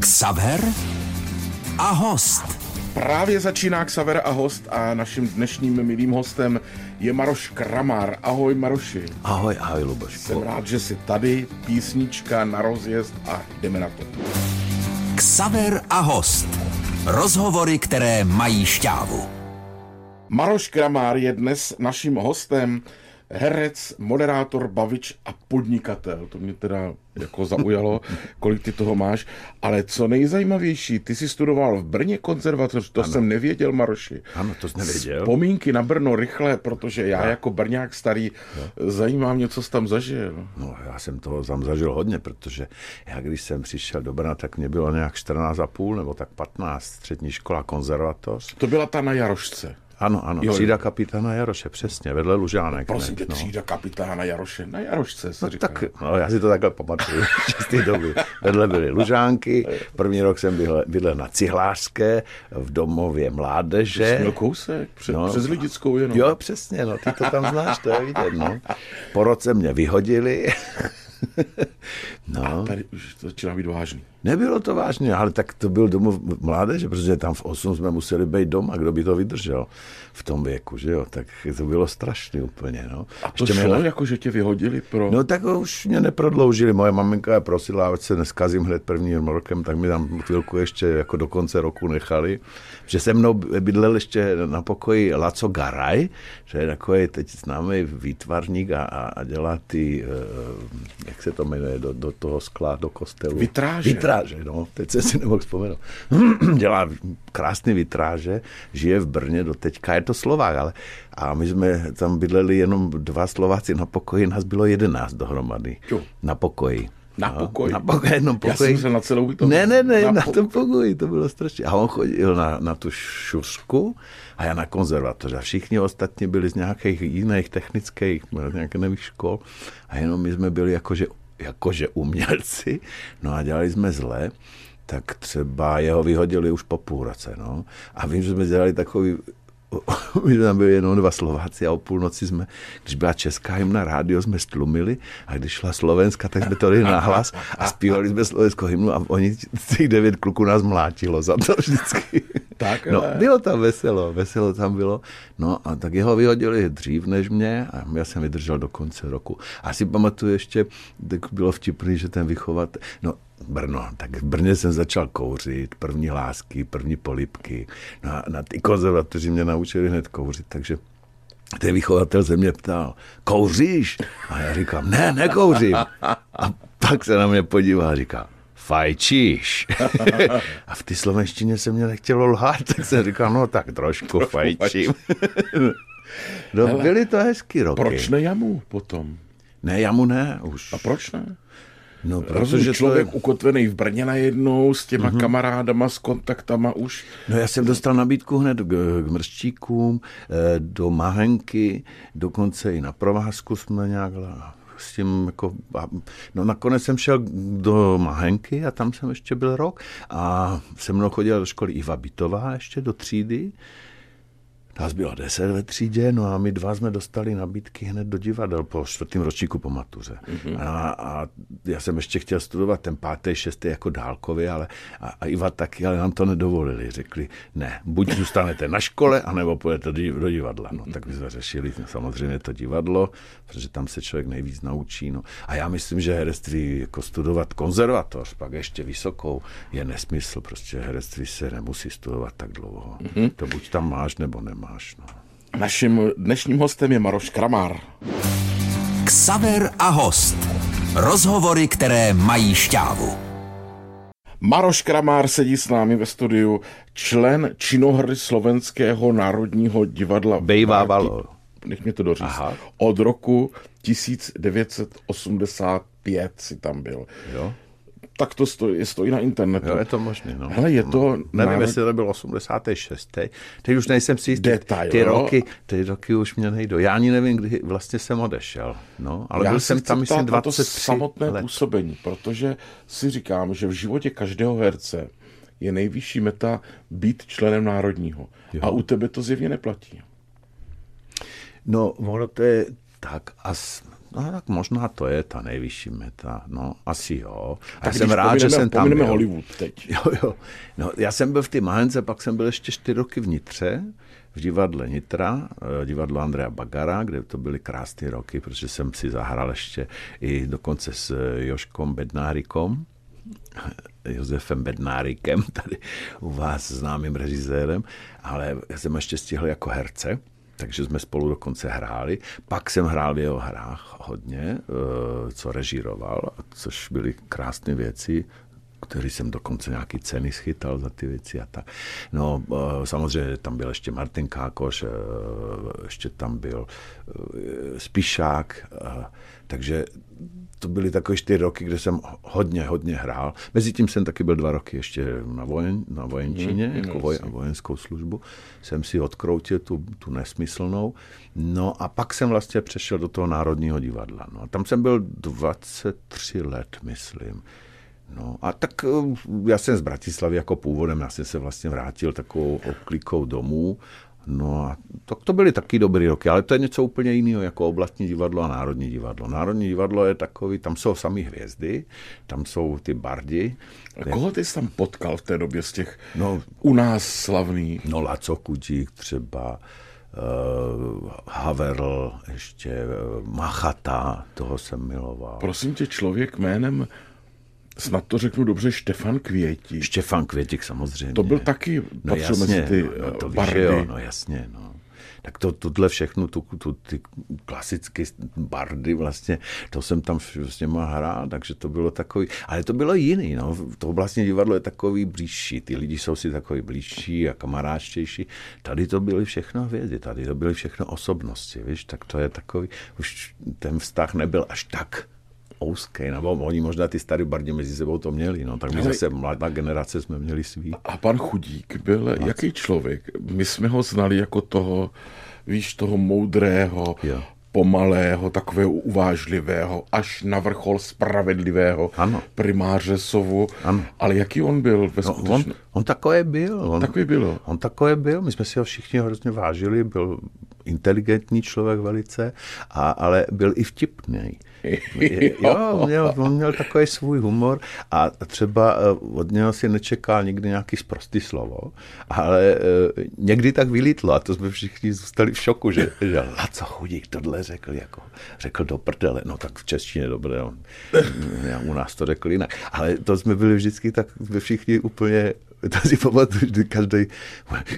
Xaver a host. Právě začíná Xaver a host a naším dnešním milým hostem je Maroš Kramár. Ahoj Maroši. Ahoj, ahoj Luboš. Jsem rád, že jsi tady, písnička na rozjezd a jdeme na to. Xaver a host. Rozhovory, které mají šťávu. Maroš Kramár je dnes naším hostem herec, moderátor, bavič a podnikatel. To mě teda jako zaujalo, kolik ty toho máš. Ale co nejzajímavější, ty jsi studoval v Brně konzervatoř, to ano. jsem nevěděl, Maroši. Ano, to jsi nevěděl. Vzpomínky na Brno rychle, protože já no. jako Brňák starý no. zajímám mě, co jsi tam zažil. No, já jsem toho tam zažil hodně, protože já když jsem přišel do Brna, tak mě bylo nějak 14 a půl nebo tak 15, střední škola, konzervatoř. To byla ta na Jarošce. Ano, ano, jo, třída kapitána Jaroše, přesně, vedle Lužánek. Prosím tě, no. třída kapitána Jaroše, na Jarošce se no, říká. tak, no, já si to takhle pamatuju, z té doby. Vedle byly Lužánky, první rok jsem bydlel, bydlel na Cihlářské, v domově mládeže. Jsi měl kousek, před, no, přes Lidickou jenom. Jo, přesně, no, ty to tam znáš, to je vidět, no. Po roce mě vyhodili. no. A tady už to začíná být vážný. Nebylo to vážně, ale tak to byl domov mládeže, protože tam v 8 jsme museli být doma, kdo by to vydržel v tom věku, že jo, tak to bylo strašně úplně, no. A to Ještě šlo, mě... jako že tě vyhodili pro... No tak už mě neprodloužili, moje maminka je prosila, ať se neskazím hned prvním rokem, tak mi tam chvilku ještě jako do konce roku nechali, že se mnou bydlel ještě na pokoji Laco Garaj, že je takový teď známý výtvarník a, a dělá ty, eh, jak se to jmenuje, do, do toho skla, do kostelu. Vitráže. Vitráže vitráže, no, teď jsem si nemohl vzpomenout. Dělá krásné vitráže, žije v Brně do teďka, je to Slovák, ale a my jsme tam bydleli jenom dva Slováci na pokoji, nás bylo jedenáct dohromady. Jo. Na pokoji. Na pokoji? Na pokoji, jenom pokoji. Já jsem se na celou to... Ne, ne, ne, na, na tom pokoji, to bylo strašně. A on chodil na, na tu šušku a já na konzervatoř. A všichni ostatní byli z nějakých jiných technických, nějakých nevých škol. A jenom my jsme byli jakože jakože umělci, no a dělali jsme zle, tak třeba jeho vyhodili už po půl roce, no. A vím, že jsme dělali takový my tam byli jenom dva Slováci a o půlnoci jsme, když byla česká hymna rádio, jsme stlumili a když šla Slovenska, tak jsme to dali na hlas a zpívali jsme slovenskou hymnu a oni, těch devět kluků nás mlátilo za to vždycky. Tak, no, bylo tam veselo, veselo tam bylo. No a tak jeho vyhodili dřív než mě a já jsem vydržel do konce roku. A si pamatuju ještě, tak bylo vtipný, že ten vychovat, no Brno. Tak v Brně jsem začal kouřit, první lásky, první polipky. No a na ty konzervatoři mě naučili hned kouřit, takže ten vychovatel se mě ptal, kouříš? A já říkám, ne, nekouřím. A pak se na mě podíval a říká, fajčíš. a v té slovenštině se mě nechtělo lhát, tak jsem říkal, no tak trošku fajčím. no, byly to hezký roky. Proč ne jamu potom? Ne, jamu ne už. A proč ne? No, protože člověk je... ukotvený v Brně najednou s těma mm-hmm. kamarádama, s kontaktama už. No já jsem dostal nabídku hned k, k mrštíkům, eh, do Mahenky, dokonce i na provázku jsme nějak s tím jako, no nakonec jsem šel do Mahenky a tam jsem ještě byl rok a se mnou chodila do školy Iva Bitová ještě do třídy Nás bylo deset ve třídě, no a my dva jsme dostali nabídky hned do divadel po čtvrtém ročníku po matuře. Mm-hmm. A, a, já jsem ještě chtěl studovat ten pátý, šestý jako dálkově, ale a, a Iva taky, ale nám to nedovolili. Řekli, ne, buď zůstanete na škole, anebo půjdete do, do divadla. No tak my jsme řešili samozřejmě to divadlo, protože tam se člověk nejvíc naučí. No. A já myslím, že herectví jako studovat konzervatoř, pak ještě vysokou, je nesmysl. Prostě herectví se nemusí studovat tak dlouho. Mm-hmm. To buď tam máš, nebo nemáš máš. No. Naším dnešním hostem je Maroš Kramár. Ksaver a host. Rozhovory, které mají šťávu. Maroš Kramár sedí s námi ve studiu, člen činohry Slovenského národního divadla. Bejvávalo. Nech mě to doříct. Aha. Od roku 1985 si tam byl. Jo tak to stojí, stojí na internetu. Jo, je to možné. No. Hele, je to... Nevím, národ... jestli to byl 86. Teď už nejsem si jistý. Detail, ty, roky, ty roky už mě nejdou. Já ani nevím, kdy vlastně jsem odešel. No, ale Já byl jsem tam, myslím, 23 to samotné let. působení, protože si říkám, že v životě každého herce je nejvyšší meta být členem národního. Jo. A u tebe to zjevně neplatí. No, ono to je tak a No tak možná to je ta nejvyšší meta, no asi jo. A Tak já jsem rád, že jsem tam byl. Hollywood teď. Jo, jo. No, já jsem byl v té Mahence, pak jsem byl ještě čtyři roky v Nitře, v divadle Nitra, eh, divadlo Andrea Bagara, kde to byly krásné roky, protože jsem si zahrál ještě i dokonce s eh, Joškom Bednárikom, Josefem Bednárikem, tady u vás známým režisérem, ale já jsem ještě stihl jako herce, takže jsme spolu dokonce hráli. Pak jsem hrál v jeho hrách hodně, eh, co režíroval, což byly krásné věci, který jsem dokonce nějaký ceny schytal za ty věci a tak. No, eh, samozřejmě tam byl ještě Martin Kákoš, eh, ještě tam byl eh, Spišák, takže to byly takové čtyři roky, kde jsem hodně, hodně hrál. Mezitím jsem taky byl dva roky ještě na, vojen, na vojenčině, Hmm, jako voj, vojenskou službu. Jsem si odkroutil tu, tu nesmyslnou. No a pak jsem vlastně přešel do toho Národního divadla. No, a tam jsem byl 23 let, myslím. No a tak eh, já jsem z Bratislavy jako původem, já jsem se vlastně vrátil takovou oklikou domů. No a to, to byly taky dobrý roky, ale to je něco úplně jiného jako oblastní divadlo a Národní divadlo. Národní divadlo je takový, tam jsou sami hvězdy, tam jsou ty bardi. A Koho ty jsi tam potkal v té době z těch No. u nás slavných? No Laco Kudík třeba, uh, Haverl, ještě uh, Machata, toho jsem miloval. Prosím tě, člověk jménem, snad to řeknu dobře, Štefan Květi. Štěfan Květik samozřejmě. To byl taky, No patřil jasně, mezi ty no, eh, to víš, bardy. že jo, no jasně, no. Tak to, tohle všechno, tu, tu, ty klasické bardy vlastně, to jsem tam s něma hrál, takže to bylo takový, ale to bylo jiný, no. To vlastně divadlo je takový blížší, ty lidi jsou si takový blížší a kamarádštější. Tady to byly všechno hvězdy, tady to byly všechno osobnosti, víš, tak to je takový, už ten vztah nebyl až tak ouský, nebo oni možná ty starý bardi mezi sebou to měli, no, tak my Ale- zase mladá generace jsme měli svý. A pan Chudík byl jaký člověk? My jsme ho znali jako toho, víš, toho moudrého, Jo. pomalého, takového uvážlivého, až na vrchol spravedlivého Ano. primáře Sovu. Ano. Ale jaký on byl ve No, on, on takový byl. On, Takový byl. On takový byl, my jsme si ho všichni hrozně vážili, byl inteligentní člověk velice, a, ale byl i vtipný. jo, měl, on měl takový svůj humor a třeba eh, od něho si nečekal nikdy nějaký sprostý slovo, ale eh, někdy tak vylítlo a to jsme všichni zůstali v šoku, že, že co chudík tohle řekl, jako, řekl do prdele, no tak v češtině dobré, on, já, u nás to řekl jinak, ale to jsme byli vždycky tak, jsme všichni úplně, to si pamatuju, že každý,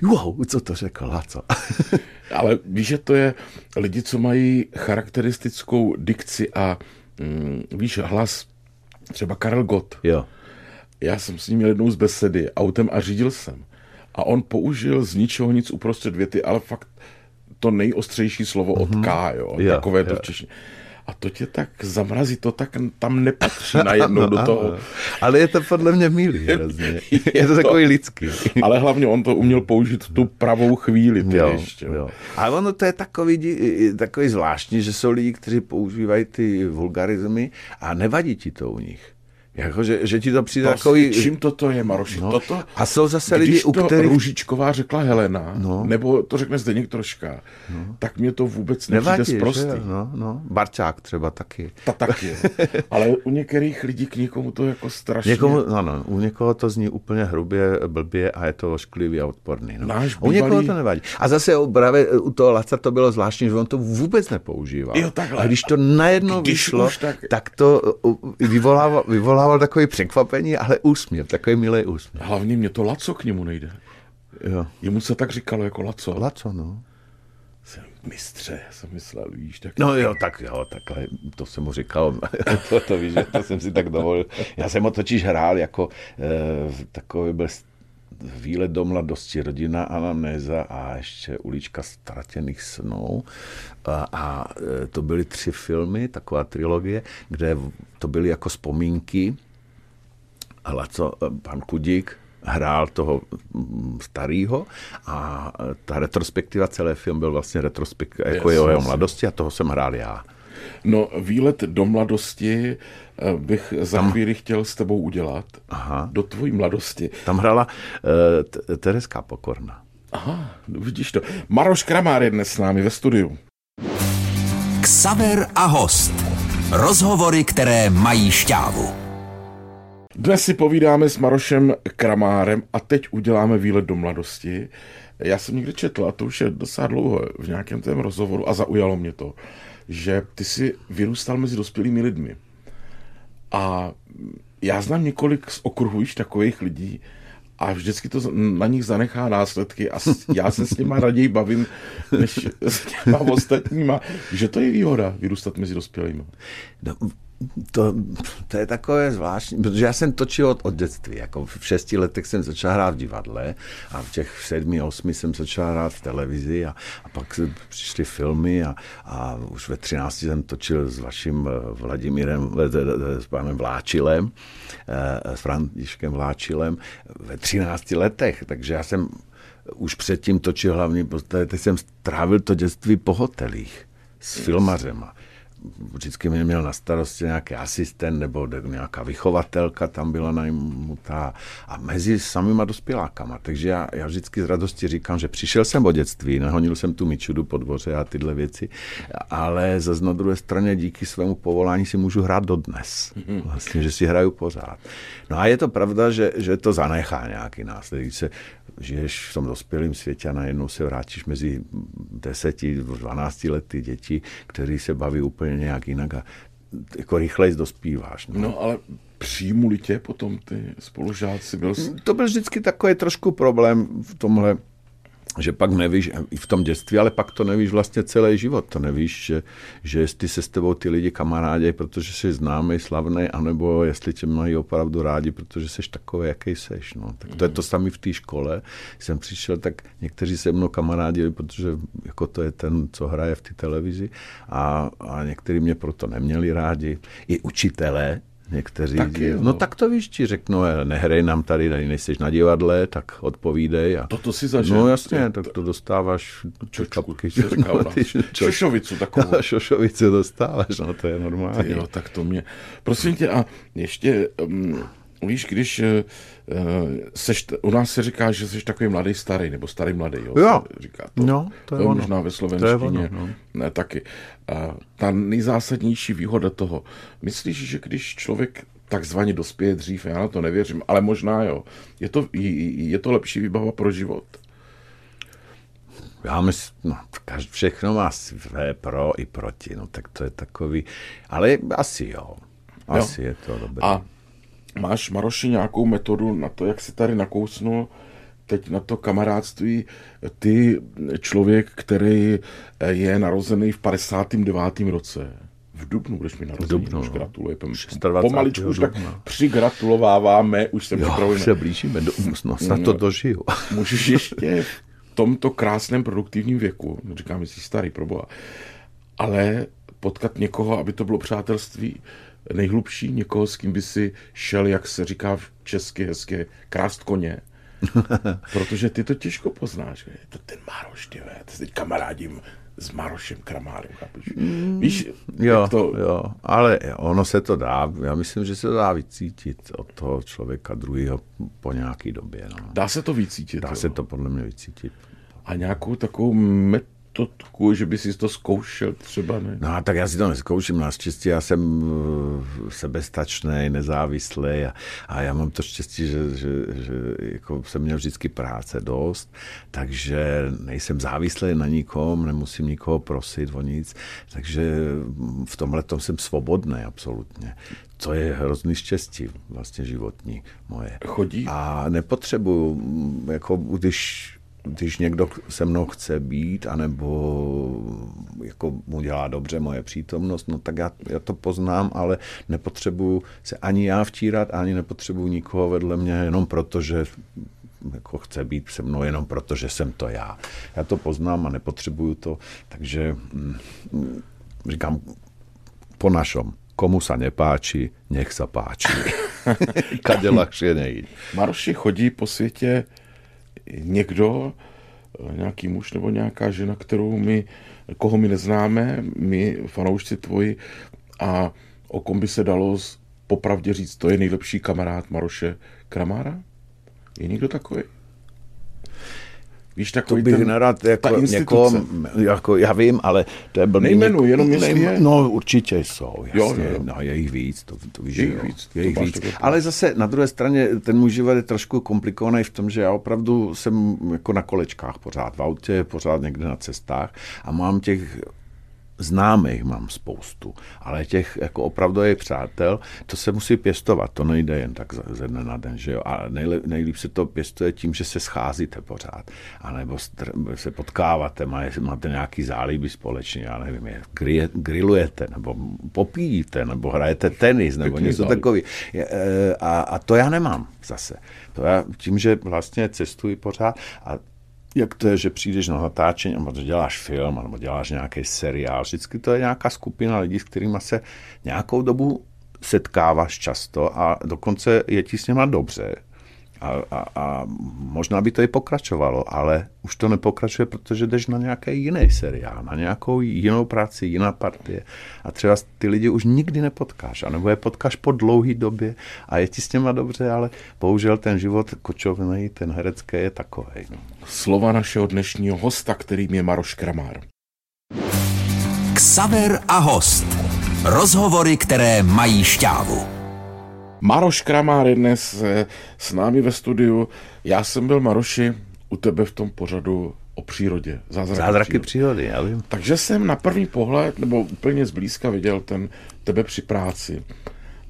wow, co to řekl, Laco. Ale víš, že to je lidi, co mají charakteristickou dikci a mm, víš, hlas, třeba Karel Gott. jo. Já jsem s ním měl jednou z besedy autem a řídil jsem. A on použil z ničeho nic uprostřed věty, ale fakt to nejostřejší slovo od K, jo, Jo, takové to jo. v češtině. A to tě tak zamrazí, to tak tam nepatří najednou do toho. Ano. Ale je to podle mě milý hrozně. Je to to- takový lidský. Ale hlavně on to uměl použít tu pravou chvíli. Ty Jo, ještě, jo. A ono to je takový, takový zvláštní, že jsou lidi, kteří používají ty vulgarizmy a nevadí ti to u nich. Jako, že, že ti to přijde To, takový... Čím toto je, Maroši? No. Toto, A jsou zase když lidi, u to kterých... Růžičková řekla Helena, No. nebo to řekne Zdeněk Troška, tak mě to vůbec Nevadí, nepřijde zprostý. no, no. Barčák třeba taky. Ta taky. Ale u některých lidí k někomu to jako strašně... Někomu, ano, u někoho to zní úplně hrubě, blbě a je to ošklivý a odporný. No. Náš U někoho bývalý- to nevadí. A zase u- právě u toho Laca to bylo zvláštní, že on to vůbec nepoužíval. Jo, takhle. A když to najednou Když vyšlo, tak- tak... to uh, vyvolával, vyvolával takový překvapení, ale úsměv, takový milý úsměv. Hlavně mě to Laco k němu nejde. Jo. Jemu se tak říkalo jako Laco. Laco, no. Jsem mistře, jsem myslel, víš, tak... No jo, tak jo, takhle, to jsem mu říkal, to, to víš, že to jsem si tak dovolil. Já jsem ho totiž hrál jako eh, takový byl výlet do mladosti, rodina anamnéza a ještě ulička ztratěných snů. A, a eh, to byly tři filmy, taková trilogie, kde to byly jako vzpomínky a Laco, eh, pan Kudík hrál toho mm, starého a eh, ta retrospektiva, celý film byl vlastně retrospektiva jako Jasně, jeho, jeho mladosti a toho jsem hrál já. No, výlet do mladosti eh, bych za chvíli chtěl s tebou udělat. Aha. Do tvojí mladosti. Tam hrála uh, Tereska Pokorna. Aha, vidíš to. Maroš Kramár je dnes s námi ve studiu. Ksaver a host. Rozhovory, které mají šťávu. Dnes si povídáme s Marošem Kramárem a teď uděláme výlet do mladosti. Já jsem někdy četl, a to už je docela dlouho, v nějakém tém rozhovoru a zaujalo mě to, že ty jsi vyrůstal mezi dospělými lidmi. A já znám několik z okruhů již takových lidí, a vždycky to na nich zanechá následky a já se s nima raději bavím, než s těma ostatníma, že to je výhoda vyrůstat mezi dospělými. No, to, to je takové zvláštní, protože já jsem točil od, od dětství. Jako v šesti letech jsem začal hrát v divadle a v těch sedmi, osmi jsem začal hrát v televizi a, a pak přišly filmy a, a už ve třinácti jsem točil s vaším eh, Vladimírem, eh, s panem Vláčilem, eh, s Františkem Vláčilem ve třinácti letech, takže já jsem už předtím točil hlavní postavy, teď jsem strávil to dětství po hotelích s filmařema vždycky mě měl na starosti nějaký asistent nebo nějaká vychovatelka tam byla najmutá a mezi samýma dospělákama. Takže já, já vždycky z radosti říkám, že přišel jsem o dětství, nehonil jsem tu mičudu po dvoře a tyhle věci, ale zase na druhé straně díky svému povolání si můžu hrát dodnes. Mhm. Vlastně, že si hraju pořád. No a je to pravda, že, že to zanechá nějaký následek. Když se žiješ v tom dospělém světě a najednou se vrátíš mezi 10, 12 lety děti, který se baví úplně nějak jinak a jako rychleji dospíváš. No, no ale přijmuli tě potom ty spolužáci? Byl jsi... To byl vždycky takový trošku problém v tomhle že pak nevíš, i v tom dětství, ale pak to nevíš vlastně celý život. To nevíš, že, že jestli se s tebou ty lidi kamarádi, protože jsi známý, slavný, anebo jestli tě mají opravdu rádi, protože jsi takový, jaký jsi. No. Tak to je to samé v té škole. Když jsem přišel, tak někteří se mnou kamarádili, protože jako to je ten, co hraje v té televizi a, a někteří mě proto neměli rádi. I učitelé, Někteří, Taky, no tak to víš, ti řeknou, nehrej nám tady, nejsi na divadle, tak odpovídej. A, Toto si zažil. No jasně, tak to dostáváš čočku, kapky. Šošovicu takovou. šošovicu dostáváš, no to je normální. jo, tak to mě... Prosím tě, a ještě, um, víš, když uh, seš, u nás se říká, že jsi takový mladý starý, nebo starý mladý, jo, jo. říká to. No, to je to ono. možná ve slovenštině. To je ono, no. Ne, taky. A ta nejzásadnější výhoda toho, myslíš, že když člověk takzvaně dospěje dřív, já na to nevěřím, ale možná jo, je to, je to lepší výbava pro život? Já myslím, no, všechno má své pro i proti, no tak to je takový, ale asi jo, asi jo. je to dobré. A máš, Maroši, nějakou metodu na to, jak si tady nakousnul teď na to kamarádství, ty člověk, který je narozený v 59. roce, v Dubnu budeš mi narozený, Dubnu, už no. gratuluji. Pomaličku už tak přigratulováváme, už se už se blížíme, do, no, snad to dožiju. Můžeš ještě v tomto krásném produktivním věku, no říkám, jsi starý, proboha, ale potkat někoho, aby to bylo přátelství nejhlubší, někoho, s kým by si šel, jak se říká v česky hezké, krást koně. Protože ty to těžko poznáš. Je to ten Maroš, ty, ty teď kamarádím s Marošem Kramárem, chápeš? Mm, Víš, jo, to... jo, ale ono se to dá, já myslím, že se to dá vycítit od toho člověka druhého po nějaký době. No. Dá se to vycítit? Dá jo? se to podle mě vycítit. A nějakou takovou metodku, že by si to zkoušel třeba, ne? No a tak já si to neskouším, naštěstí já jsem uh, sebestačný, nezávislý a, a já mám to štěstí, že, že, že jako jsem měl vždycky práce dost, takže nejsem závislý na nikom, nemusím nikoho prosit o nic, takže v tomhle tom jsem svobodný absolutně. To je hrozný štěstí vlastně životní moje. Chodí? A nepotřebuju, jako když když někdo se mnou chce být, anebo jako mu dělá dobře moje přítomnost, no tak já, já to poznám, ale nepotřebuju se ani já vtírat, ani nepotřebuju nikoho vedle mě jenom proto, že jako chce být se mnou jenom proto, že jsem to já. Já to poznám a nepotřebuju to, takže mm, říkám po našom, komu sa nepáči, nech sa páči. Kade ľahšie nejít. Maroši chodí po světě někdo, nějaký muž nebo nějaká žena, kterou my, koho my neznáme, my fanoušci tvoji a o kom by se dalo popravdě říct, to je nejlepší kamarád Maroše Kramára? Je někdo takový? Víš, To takový bych ten, nerad jako někoho, jako já vím, ale to je blbý. Nejmenuji, něk- jenom jestli nejmen- je. No určitě jsou, jasně, Jo, jo, jo. no je jich víc, to, to víš, Je jich víc, je to jich víc. Ale zase na druhé straně ten můj život je trošku komplikovaný v tom, že já opravdu jsem jako na kolečkách pořád v autě, pořád někde na cestách a mám těch známých mám spoustu, ale těch jako opravdových přátel, to se musí pěstovat, to nejde jen tak ze- dne na den, že jo. A nejlíp, nejlíp se to pěstuje tím, že se scházíte pořád, anebo se potkáváte, má- máte nějaký zálíby společně, já nevím, je, gri- grillujete, nebo popíjíte, nebo hrajete tenis, nebo Pěkný něco takový. E, A, a to já nemám zase. To já tím, že vlastně cestuji pořád a jak to je, že přijdeš na natáčení, nebo děláš film, nebo děláš nějaký seriál, vždycky to je nějaká skupina lidí, s kterými se nějakou dobu setkáváš často a dokonce je ti s něma dobře. A, a, a možná by to i pokračovalo, ale už to nepokračuje, protože jdeš na nějaký jiný seriál, na nějakou jinou práci, jiná partie a třeba ty lidi už nikdy nepotkáš, anebo je potkáš po dlouhé době a je ti s něma dobře, ale bohužel ten život kočovný, ten herecký je takový. No. Slova našeho dnešního hosta, kterým je Maroš Kramár. Ksaver a host. Rozhovory, které mají šťávu. Maroš Kramár je dnes eh, s námi ve studiu. Já jsem byl, Maroši, u tebe v tom pořadu o přírodě. Zázraky, Zázraky přírody. přírody, já vím. Takže jsem na první pohled, nebo úplně zblízka viděl ten tebe při práci.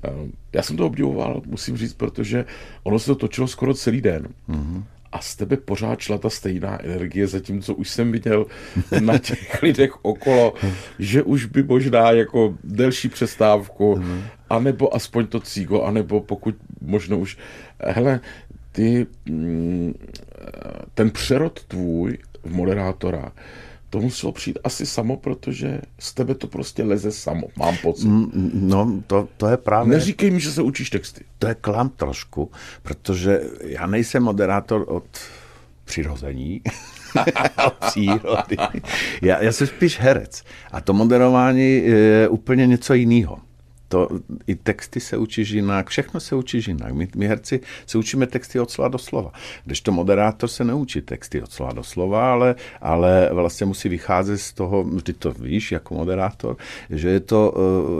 Eh, Já jsem to obdivoval, musím říct, protože ono se to točilo skoro celý den. Mm-hmm. A z tebe pořád šla ta stejná energie, zatímco už jsem viděl na těch lidech okolo, že už by možná jako delší přestávku, mm-hmm. Anebo aspoň to cígo, anebo pokud možno už... Hele, ty, mm, ten přerod tvůj v moderátora, to muselo přijít asi samo, protože z tebe to prostě leze samo, mám pocit. Mm, No, to, to je právě... Neříkej mi, že se učíš texty. To je klam trošku, protože já nejsem moderátor od přirození, od přírody. Já, já jsem spíš herec. A to moderování je úplně něco jiného. To, I texty se učíš jinak, všechno se učíš jinak. My, my herci se učíme texty od slova do slova. Když to moderátor se neučí texty od slova do slova, ale, ale vlastně musí vycházet z toho, vždy to víš jako moderátor, že je to,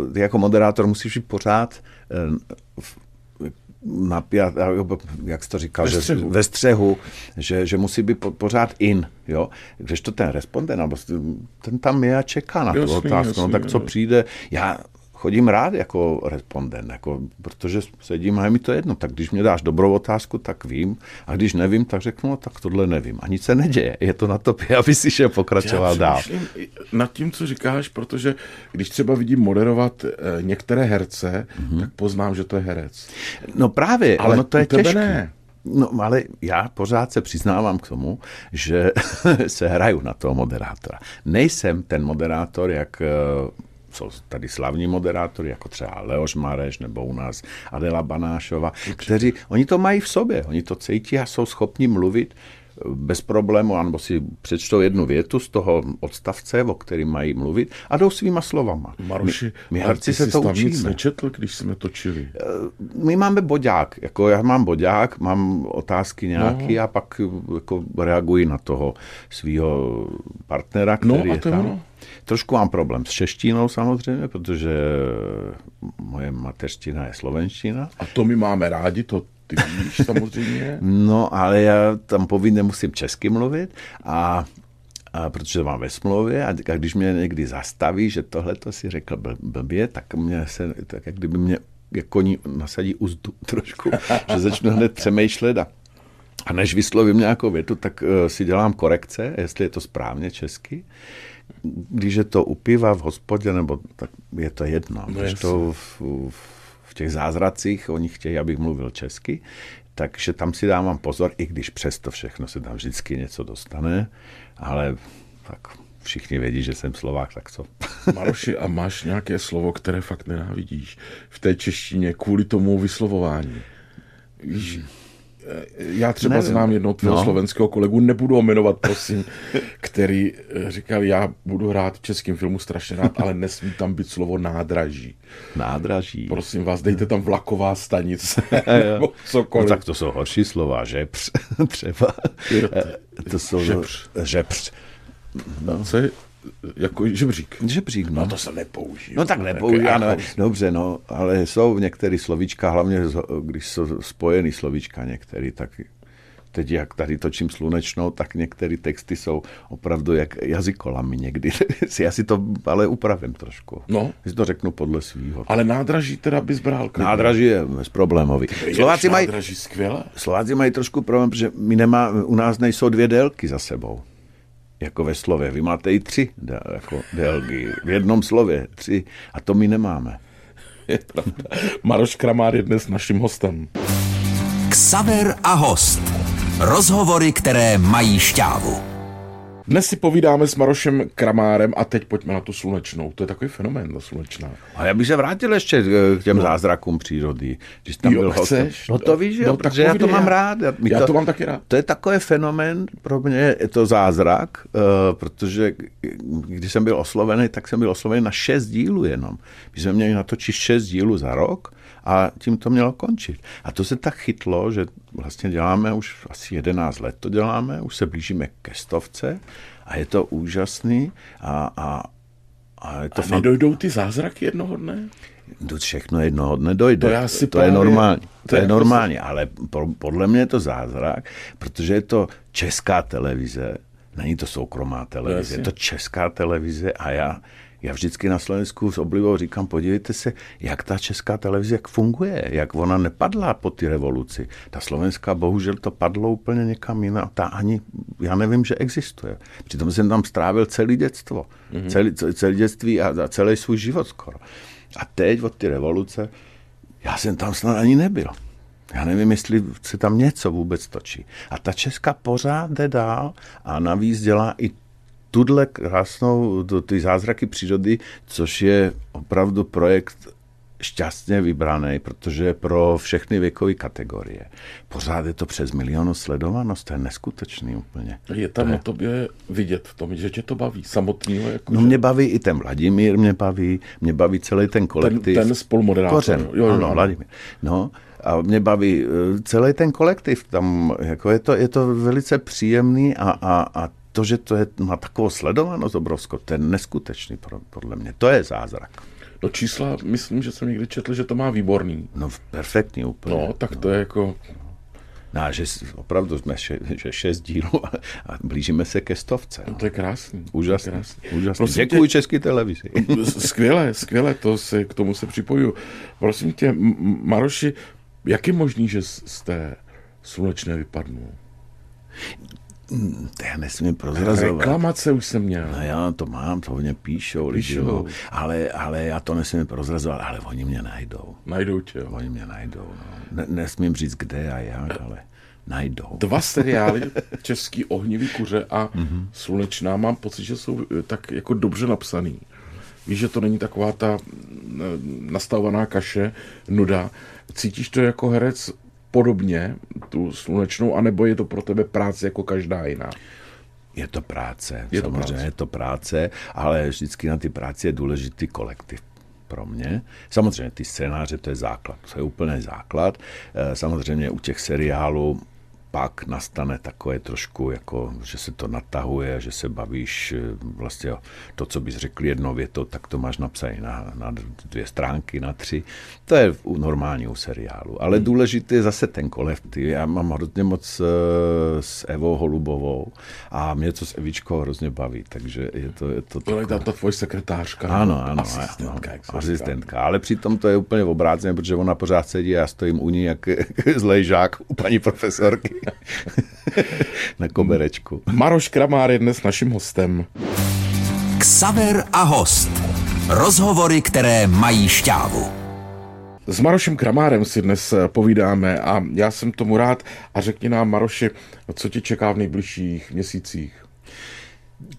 eh, ty jako moderátor musíš být pořád eh, v- napjat, jak jsi to říkal, Ve že, střehu. ve střehu, že, že musí být po- pořád in, jo. Když to ten respondent, ten tam je a čeká na tu Jasný, otázku, no jasný, tak co jo. přijde, já chodím rád jako respondent, jako, protože sedím a je mi to jedno, tak když mě dáš dobrou otázku, tak vím, a když nevím, tak řeknu, no, tak tohle nevím. A nic se neděje, je to na tobě, aby si šel pokračoval Já dál. nad tím, co říkáš, protože když třeba vidím moderovat eh, některé herce, mm-hmm. tak poznám, že to je herec. No právě, Ale ono to je těžké. ne. No, ale já pořád se přiznávám k tomu, že se hraju na toho moderátora. Nejsem ten moderátor, jak eh, jsou tady slavní moderátory, jako třeba Leoš Mareš nebo u nás Adela Banášova, kteří, oni to mají v sobě, oni to cítí a jsou schopni mluvit eh, bez problému, anebo si přečtou jednu větu z toho odstavce, o kterým mají mluvit a jdou svýma slovama. Maroši, my, my herci se to nic učíme. nečetl, když jsme točili. My máme bodák, jako já mám bodák, mám otázky nějaké no. a pak jako reaguji na toho svého partnera, No, který a je to je tam. ono. Trošku mám problém s češtinou samozřejmě, protože moje mateřština je slovenština. A to my máme rádi, to ty víš samozřejmě. No, ale já tam povinně musím česky mluvit a a protože to mám ve smlouvě a, když mě někdy zastaví, že tohle to si řekl bl- blbě, tak mě se, tak jak kdyby mě jako koní nasadí uzdu trošku, že začnu hned přemýšlet a, a než vyslovím nějakou větu, tak uh, si dělám korekce, jestli je to správně česky. Když je to u piva v hospodě, nebo tak je to jedno. No když to v, v, v těch zázracích oni chtějí, abych mluvil česky, takže tam si dávám pozor, i když přesto všechno se tam vždycky něco dostane, ale tak všichni vědí, že jsem Slovák, tak co? Maroši, a máš nějaké slovo, které fakt nenávidíš v té češtině kvůli tomu vyslovování? Víš, Já třeba Nevím. znám jednoho tvého No. slovenského kolegu, nebudu ho jmenovat, prosím, který eh, říkal, já budu hrát v českém filmu strašně rád, ale nesmí tam být slovo nádraží. Nádraží. Prosím vás, dejte tam vlaková stanice, nebo No, cokoliv. tak to jsou horší slova, žepř třeba. Eh, to jsou žepř. žepř. No. Co je, jako žebřík. Žebřík, no. No to se nepoužívá. No tak Jako- nepoužíváme. jako- Dobře, no, ale jsou některé slovíčka, hlavně když jsou spojený slovíčka některé, tak teď jak tady točím slunečnou, tak některé texty jsou opravdu jak jazykolami někdy. Já si to ale upravím trošku. No. Si to řeknu podle svýho. Ale nádraží teda bys bral. klidně. Nádraží je bezproblémový. Slováci mají, skvěle. Slováci mají trošku problém, protože my nemá, u nás nejsou dvě délky za sebou. Jako ve slově. Vy máte i tři jako délky. V jednom slově tři. A to my nemáme. Je pravda. Maroš Kramár je dnes naším hostem. Ksaver a host. Rozhovory, které mají šťávu. Dnes si povídáme s Marošem Kramárem a teď pojďme na tu slunečnou. To je takový fenomén, ta slunečná. A já bych se vrátil ještě eh, k těm no. zázrakům přírody. Když tam Jo, byl chceš? No to víš, jo, No, tak protože já to mám já- rád. my já to mám taky rád. To je takový fenomén, pro mě je to zázrak, uh, protože když jsem byl oslovený, tak jsem byl oslovený na šest dílů jenom. My jsme měli natočit šest dílů za rok a tím to mělo končit. A to se tak chytlo, že vlastně děláme už asi 11 let to děláme, už se blížíme ke stovce a je to úžasný a, a, a je to A nedojdou ty zázraky jednoho dne? to všechno jednoho dne dojde. To já si to je právě- normální. To, to je je normální, ale po- podle mě je to zázrak, protože je to česká televize, není to soukromá televize, jasně. je to česká televize a já, já vždycky na Slovensku s oblibou říkám, podívejte se, jak ta česká televize jak funguje, jak ona nepadla po ty revoluci. Ta slovenská, bohužel to padlo úplně někam jinam. Ta ani, já nevím, že existuje. Přitom jsem tam strávil celý dětstvo. Mm-hmm. Celý, celý dětství a, a celý svůj život skoro. A teď od ty revoluce, já jsem tam snad ani nebyl. Já nevím, jestli se tam něco vůbec točí. A ta Česka pořád jde dál a navíc dělá i tuhle krásnou, to- ty zázraky přírody, což je opravdu projekt šťastně vybraný, protože je pro všechny věkové kategorie. Pořád je to přes milionu sledovanost, to je neskutečný úplně. Je tam na tobě vidět v tom, že tě to baví samotného. Jako No že- mě baví i ten Vladimír, mě baví, mě baví celý ten kolektiv. ten spolumoderátor, Kořen, jo, jo, ano, ano. Vladimír. No, a mě baví eh, celý ten kolektiv tam, jako je to, je to velice příjemný a, a, a to, že to je, má takovou sledovanost obrovskou, to je neskutečný pro- podle mě. To je zázrak. Do čísla, myslím, že jsem někdy četl, že to má výborný. No perfektní úplně. No, tak to je jako... No, a že opravdu jsme še, že šest dílů a, a blížíme se ke stovce. No. To je krásný. Úžasný, Krásný. úžasný. Prosím Děkuji tě, České televizi. skvěle, skvěle, to se, k tomu se připoju. Prosím tě, Maroši, jak je možný, že té slunečné vypadnu? To já nesmím prozrazovat. Reklamace už jsem měl. No já to mám, to mě píšou, lidi, Píšou. jo. ale, ale já to nesmím prozrazovat, ale oni mě najdou. Najdou tě, jo. Oni mě najdou. No. Ne, nesmím říct, kde a jak, ale najdou. Dva seriály, Český ohnivý kuře a Slunečná, mám pocit, že jsou eh, tak jako dobře napsaný. Víš, že to není taková ta mm, nastavovaná kaše, nuda. Cítíš to jako herec podobně, tu slunečnou, anebo je to pro tebe práce jako každá jiná? Je to práce, Je to samozřejmě práce. je to práce, ale vždycky na ty práci je důležitý kolektiv pro mě. Samozřejmě ty scénáře, to je základ, to je úplný základ. Eh, Samozřejmě u těch seriálů pak nastane takové trošku, jako, že se to natahuje, že se bavíš eh, vlastně to, co bys řekl jednou větou, tak to máš napsané na, na dvě stránky, na tři. To je u normálního seriálu. Ale důležitý je zase ten kolektiv. Já mám hrozně moc eh, s Evou Holubovou a mě to s Evičkou hrozně baví, takže je to, je to je ta, ta tvoje sekretářka. ano, ano. Asistentka, ano, jak asistentka. Ale přitom to je úplně obrácené, protože ona pořád sedí a já stojím u ní jak zlej žák u paní profesorky na koberečku. Maroš Kramár je dnes naším hostem. Ksaver a host. Rozhovory, které mají šťávu. S Marošem Kramárem si dnes eh, povídáme a já jsem tomu rád. A řekni nám, Maroši, co tě čeká v nejbližších měsících?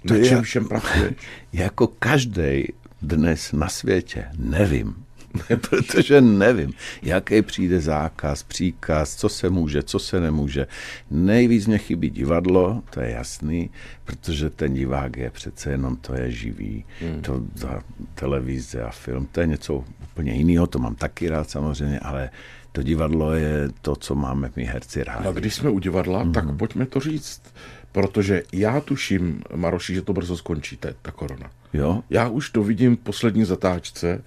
To Na je- čem všem pracuješ? Jako každý dnes na světě, nevím. protože nevím, jaký přijde zákaz, příkaz, co se může, co se nemůže. Nejvíc mě chybí divadlo, to je jasný, protože ten divák je přece jenom, to je živý. Hmm. To za televize a film, to je něco úplně jiného, to mám taky rád samozřejmě, ale to divadlo je to, co máme my herci rádi. No, když jsme u divadla, mm. tak pojďme to říct. Protože já tuším, Maroši, že to brzo skončíte, ta korona. Jo? Já už to vidím v poslední zatáčce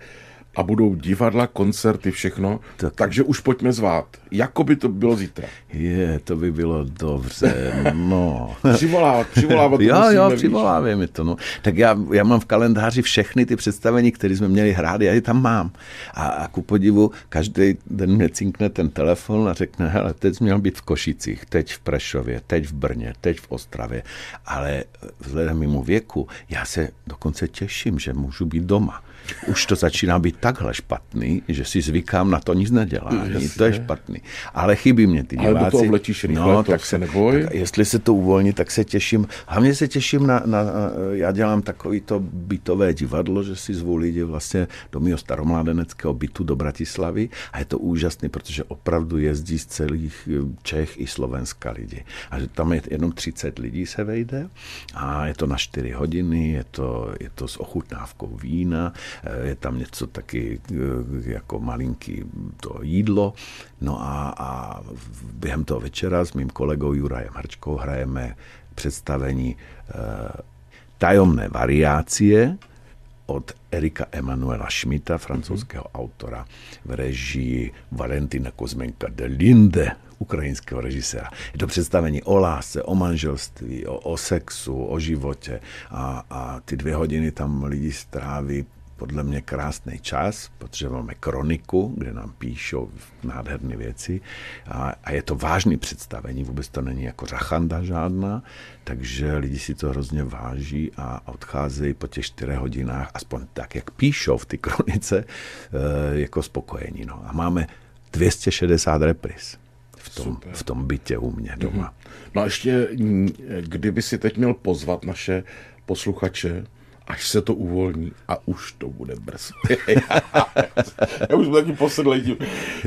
a budou divadla, koncerty, všechno. Tak. Takže už pojďme zvát. Jako by to bylo zítra. Je, to by bylo dobře, no. přivolávat, přivolávat. jo, jo, přivoláváme to, no. Tak já, já mám v kalendáři všechny ty představení, které jsme měli hrát, já je tam mám. A, a ku podivu, každý den mě cinkne ten telefon a řekne, hele, teď jsi měl být v Košicích, teď v Prešově, teď v Brně, teď v Ostravě. Ale vzhledem mimo věku, já se dokonce těším, že můžu být doma už to začíná být takhle špatný, že si zvykám na to nic nedělání. Jasně. To je špatný. Ale chybí mě ty diváci. Ale do toho vletíš rychle, no, to tak se neboj. Tak, jestli se to uvolní, tak se těším. Hlavně se těším na, na já dělám takový to bytové divadlo, že si zvu lidi vlastně do mého staromládeneckého bytu do Bratislavy a je to úžasné, protože opravdu jezdí z celých eh, Čech i Slovenska lidi. A že tam je jenom 30 lidí se vejde a je to na 4 hodiny, je to, je to s ochutnávkou vína, je tam něco taky eh, jako malinký to jídlo. No a, a během toho večera s mým kolegou Jurajem Hrčkou hrajeme představení eh, tajomné variácie od Erika Emanuela Schmidta, francouzského mm-hmm. autora, v režii Valentina Kozmenka de Linde, ukrajinského režiséra. Je to představení o lásce, o manželství, o, o sexu, o životě a, a ty dvě hodiny tam lidi stráví podle mě krásný čas, protože máme kroniku, kde nám píšou nádherné věci a, a je to vážný představení, vůbec to není jako řachanda žádná, takže lidi si to hrozně váží a odcházejí po těch čtyřech hodinách, aspoň tak, jak píšou v ty kronice, e, jako spokojení. No. A máme 260 repris v tom, v tom bytě u mě doma. No a ještě, kdyby si teď měl pozvat naše posluchače až se to uvolní a už to bude brzo. Já už byl taky posedlej tím.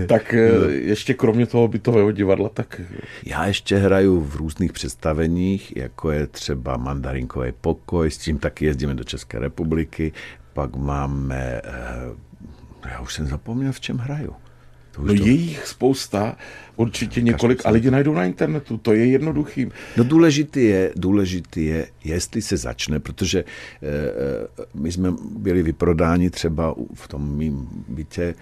Tak eh, ještě kromě toho bytového divadla, tak... Já ještě hraju v různých představeních, jako je třeba Mandarinkový pokoj, s tím taky jezdíme do České republiky, pak máme... Eh, já už jsem zapomněl, v čem hraju. To no to... je jich spousta, určitě několik a lidi najdou na internetu, to je jednoduchý. No důležitý je, důležitý je, jestli se začne, protože e, my jsme byli vyprodáni třeba v tom mým bytě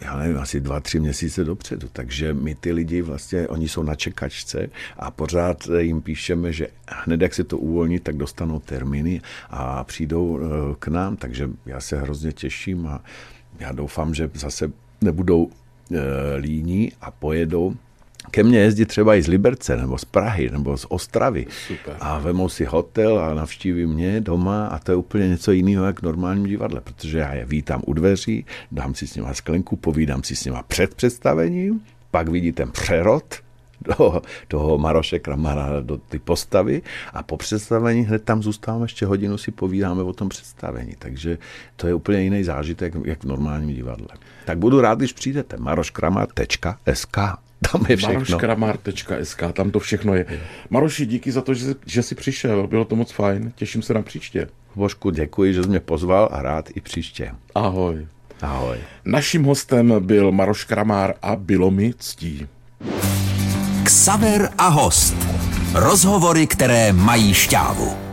já nevím, asi dva, tři měsíce dopředu. Takže my ty lidi vlastně, oni jsou na čekačce a pořád jim píšeme, že hned jak se to uvolní, tak dostanou termíny a přijdou eh, k nám. Takže já se hrozně těším a já doufám, že zase nebudou líní a pojedou ke mně jezdí třeba i z Liberce, nebo z Prahy, nebo z Ostravy. Super. A vemou si hotel a navštíví mě doma a to je úplně něco jiného, jak v normálním divadle, protože já je vítám u dveří, dám si s nima sklenku, povídám si s nima před představením, pak vidí ten přerod, do toho Maroše Kramara, do ty postavy a po představení hned tam zůstáváme ještě hodinu, si povídáme o tom představení. Takže to je úplně jiný zážitek, jak v normálním divadle. Tak budu rád, když přijdete. maroškramar.sk tam je všechno. Maroškramar.sk, tam to všechno je. Maroši, díky za to, že, že jsi přišel, bylo to moc fajn, těším se na příště. Božku, děkuji, že jsi mě pozval a rád i příště. Ahoj. Ahoj. Naším hostem byl Maroš Kramár a bylo mi ctí. Ksaver a host. Rozhovory, které mají šťávu.